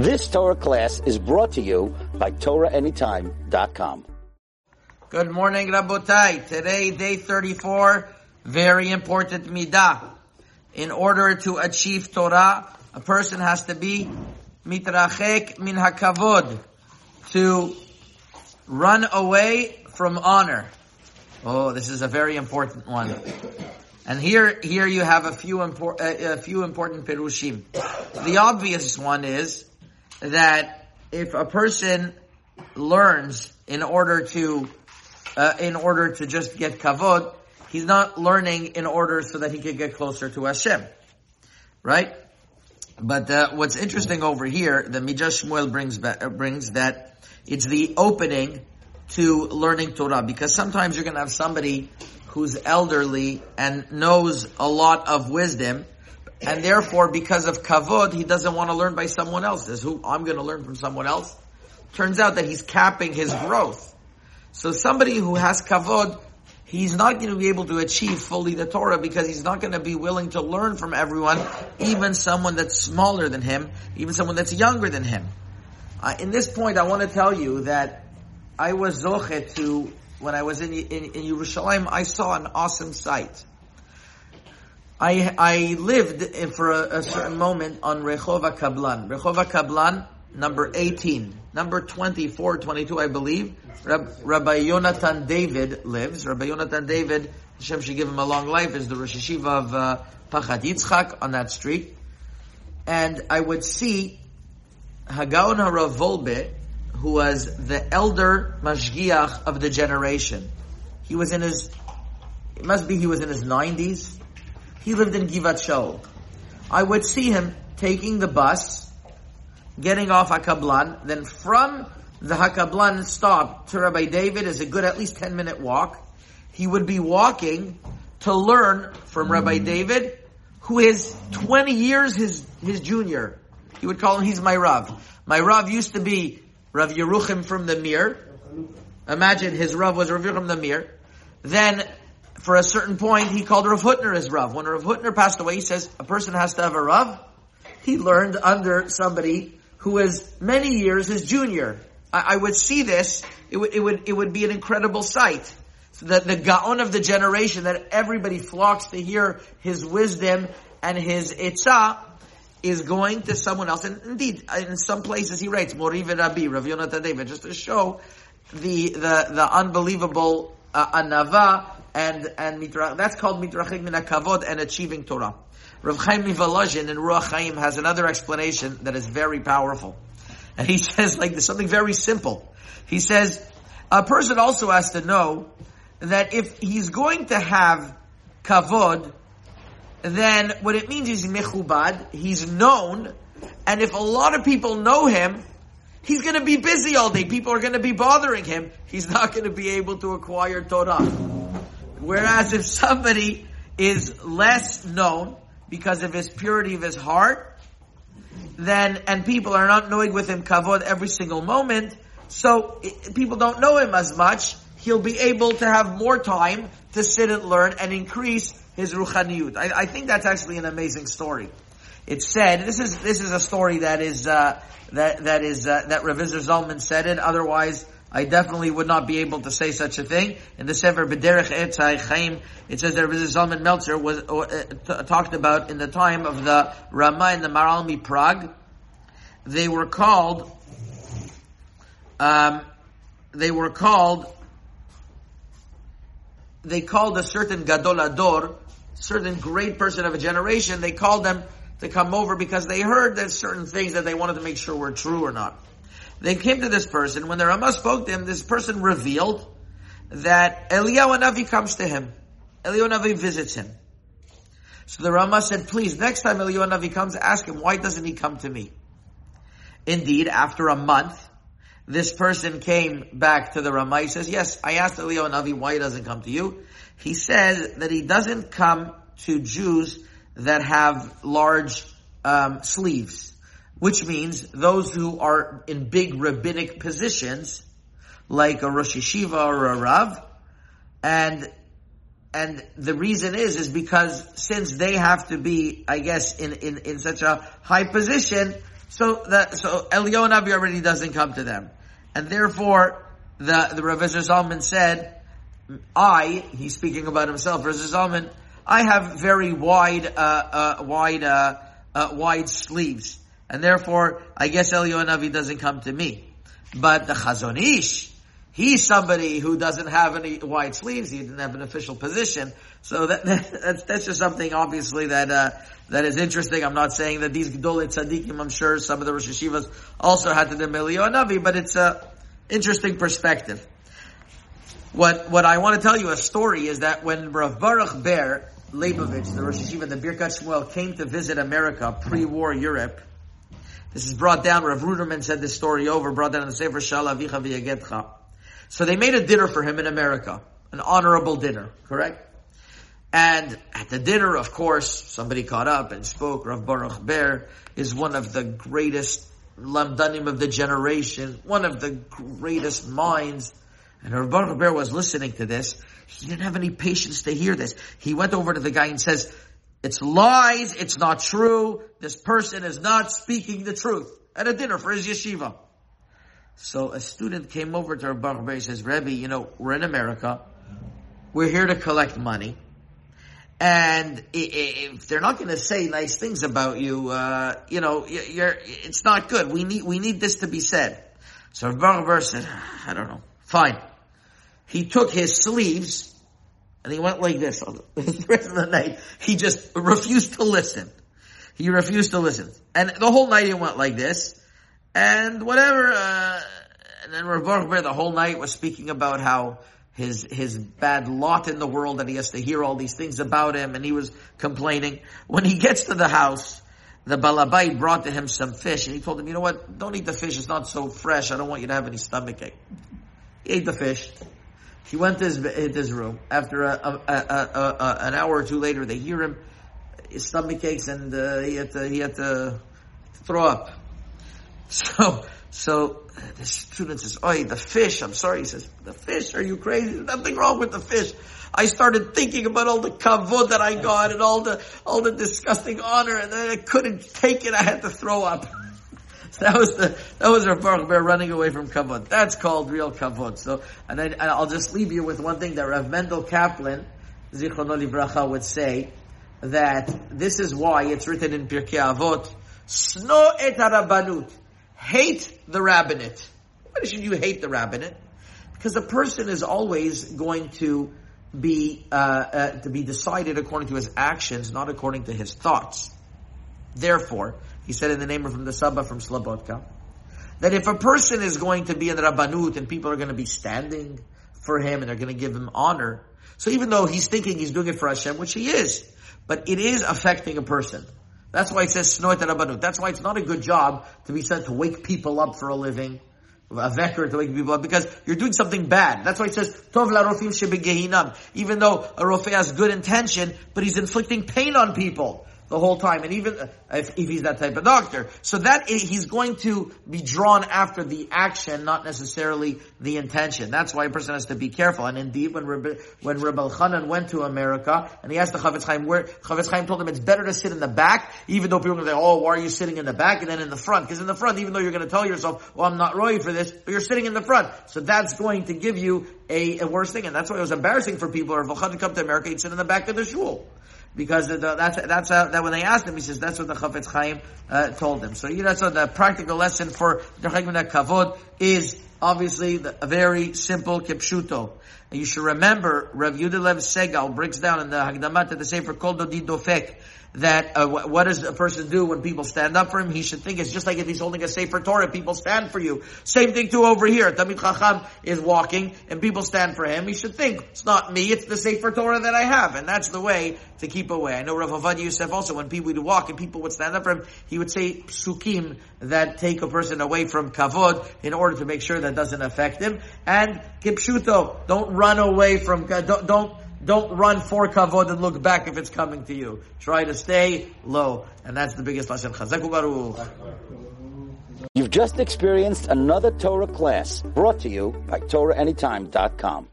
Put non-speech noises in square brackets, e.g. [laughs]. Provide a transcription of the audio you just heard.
This Torah class is brought to you by TorahAnytime.com. Good morning, Rabotai. Today, day 34, very important midah. In order to achieve Torah, a person has to be mitrachek min hakavod, to run away from honor. Oh, this is a very important one. And here, here you have a few, impor- a, a few important perushim. The obvious one is that if a person learns in order to, uh, in order to just get kavod, he's not learning in order so that he can get closer to Hashem, right? But uh, what's interesting over here, the Midrash Shmuel brings ba- uh, brings that it's the opening to learning Torah because sometimes you're going to have somebody who's elderly and knows a lot of wisdom, and therefore, because of kavod, he doesn't want to learn by someone else. There's who I'm going to learn from someone else. Turns out that he's capping his growth. So somebody who has kavod, he's not going to be able to achieve fully the Torah because he's not going to be willing to learn from everyone, even someone that's smaller than him, even someone that's younger than him. Uh, in this point, I want to tell you that I was zochet to when I was in, in, in Yerushalayim, I saw an awesome sight. I, I lived for a, a certain moment on Rehova Kablan. Rehova Kablan, number 18. Number 24, 22, I believe. Rab, Rabbi Yonatan David lives. Rabbi Yonatan David, Hashem should give him a long life, is the Rosh HaYeshiva of uh, Pachad Yitzchak on that street. And I would see Hagaon Harav Wolbe, who was the elder mashgiach of the generation. He was in his, it must be he was in his 90s. He lived in Givat Shaul. I would see him taking the bus, getting off Hakablan, then from the Hakablan stop to Rabbi David is a good at least 10 minute walk. He would be walking to learn from Rabbi David, who is 20 years his, his junior. He would call him, he's my Rav. My Rav used to be Rav Yeruchim from the Mir. Imagine his Rav was Rav Yeruchim the Mir. Then, for a certain point, he called Rav Hutner his Rav. When Rav Hutner passed away, he says, a person has to have a Rav. He learned under somebody who is many years his junior. I, I would see this, it would, it would, it would be an incredible sight. So that the Gaon of the generation, that everybody flocks to hear his wisdom and his itzah, is going to someone else. And indeed, in some places he writes, Mori Rabbi, Rav Yonatan David, just to show the, the, the unbelievable uh, anava and, and mitra, that's called mitrachik min kavod and achieving Torah. Rav Chaim Mivolozhin in Ruach Chaim has another explanation that is very powerful. And he [laughs] says like there's something very simple. He says, a person also has to know that if he's going to have kavod, then what it means is mechubad, he's known, and if a lot of people know him, he's going to be busy all day. People are going to be bothering him. He's not going to be able to acquire Torah. Whereas if somebody is less known because of his purity of his heart, then, and people are not knowing with him kavod every single moment, so people don't know him as much, he'll be able to have more time to sit and learn and increase his ruchaniyut. I, I think that's actually an amazing story. It said this is this is a story that is uh, that that is uh, that Rav Isser Zalman said it. Otherwise, I definitely would not be able to say such a thing. In the Sefer Bederech Etz HaChaim, it says that Rav Isser Zalman Meltzer was uh, t- talked about in the time of the Rama and the Maharal MiPrague. They were called. Um, they were called they called a certain gadol hador, certain great person of a generation, they called them to come over because they heard that certain things that they wanted to make sure were true or not. They came to this person. When the Rama spoke to him, this person revealed that Eliyahu Navi comes to him. Eliyahu Navi visits him. So the Rama said, please, next time Eliyahu Navi comes, ask him, why doesn't he come to me? Indeed, after a month, this person came back to the Rama. He says, yes, I asked Eliyahu Navi why he doesn't come to you. He says that he doesn't come to Jews that have large um, sleeves, which means those who are in big rabbinic positions, like a Rosh Yeshiva or a Rav, and and the reason is is because since they have to be, I guess, in in, in such a high position, So that so Eliyahu Navi already doesn't come to them, and therefore the the Rav Zalman said, "I." He's speaking about himself, Rav Zalman. I have very wide, uh, uh, wide, uh, uh, wide sleeves, and therefore I guess Eliyahu Navi doesn't come to me. But the Chazon Ish, he's somebody who doesn't have any white sleeves. He didn't have an official position. So that, [laughs] that's, that's just something obviously that, uh, that is interesting. I'm not saying that these Gedolei Tzaddikim, I'm sure some of the Rosh HaYeshivas also had to the Navi, but it's a interesting perspective. What, what I want to tell you a story is that when Rav Baruch Ber Leibovitz, the Rosh HaYeshiva, the Birkat Shmuel came to visit America, pre-war Europe, this is brought down, Rav Ruderman said this story over, brought down in the Sefer Sh'al Avicha V'yagedcha. So they made a dinner for him in America. An honorable dinner, correct? And at the dinner, of course, somebody caught up and spoke. Rav Baruch Ber is one of the greatest lamdanim of the generation, one of the greatest minds. And Rav Baruch Ber was listening to this. He didn't have any patience to hear this. He went over to the guy and says, it's lies, it's not true, this person is not speaking the truth at a dinner for his yeshiva. So a student came over to Rabbi Baruch and says, Rebbe, you know, we're in America. We're here to collect money. And if they're not going to say nice things about you, uh, you know, you're, it's not good. We need, we need this to be said. So Rabbi said, I don't know. Fine. He took his sleeves and he went like this [laughs] the rest of the night. He just refused to listen. He refused to listen. And the whole night he went like this and whatever. Uh, and then Rav the whole night was speaking about how his his bad lot in the world that he has to hear all these things about him, and he was complaining. When he gets to the house, the balabai brought to him some fish, and he told him, "You know what? Don't eat the fish. It's not so fresh. I don't want you to have any stomach ache." He ate the fish. He went to his, his room. After a, a, a, an hour or two later, they hear him. His stomach aches, and uh, he had to he had to throw up. [laughs] So, so the student says, "Oh, the fish." I'm sorry. He says, "The fish? Are you crazy? There's nothing wrong with the fish." I started thinking about all the kavod that I got and all the all the disgusting honor, and then I couldn't take it. I had to throw up. [laughs] [laughs] that was the that was our Baruch Ber running away from kavod. That's called real kavod. So, and, I, will just leave you with one thing that Rav Mendel Kaplan, Zichrono Livracha, would say that this is why it's written in Pirkei Avot, "Sno et harabanut." hate the rabbinate. Why should you hate the rabbinate? Because a person is always going to be uh, uh, to be decided according to his actions, not according to his thoughts. Therefore, he said in the name of the Saba from Slobodka, that if a person is going to be in Rabbanut and people are going to be standing for him and they're going to give him honor, so even though he's thinking he's doing it for Hashem, which he is, but it is affecting a person. That's why it says snoit rabbanut. That's why it's not a good job to be sent to wake people up for a living, a veker to wake people up, because you're doing something bad. That's why it says tov la rofim shebegehinam. Even though a rofei has good intention, but he's inflicting pain on people the whole time, and even if, if, he's that type of doctor. So that he's going to be drawn after the action, not necessarily the intention. That's why a person has to be careful. And indeed, when Reb, when Reb Elchanan went to America, and he asked the Chofetz Chaim where, Chofetz Chaim told him it's better to sit in the back, even though people are going to say, oh, why are you sitting in the back and then in the front? Because in the front, even though you're going to tell yourself, well, I'm not ready for this, but you're sitting in the front. So that's going to give you a, a worse thing. And that's why it was embarrassing for people, or if Elchanan come to America, he'd sit in the back of the shul because the, that's that's how, that when they asked him, he says that's what the Chafetz Chaim uh, told him. So you so the practical lesson for the Kavod is obviously the, a very simple kipshuto. You should remember, Rav Yudelev Segal breaks down in the Hagdamat that the Sefer Kol Dodi Dofek that uh, what does a person do when people stand up for him? He should think it's just like if he's holding a Sefer Torah, people stand for you. Same thing too over here. Talmid Chacham is walking and people stand for him. He should think, it's not me, it's the Sefer Torah that I have. And that's the way to keep away. I know Rav Ovadia Yosef also, when people would walk and people would stand up for him, he would say psukim that take a person away from kavod in order to make sure that doesn't affect him. And kipshuto, don't run away from, don't, don't don't run for kavod and look back if it's coming to you. Try to stay low. And that's the biggest lesson. You've just experienced another Torah class brought to you by TorahAnytime.com.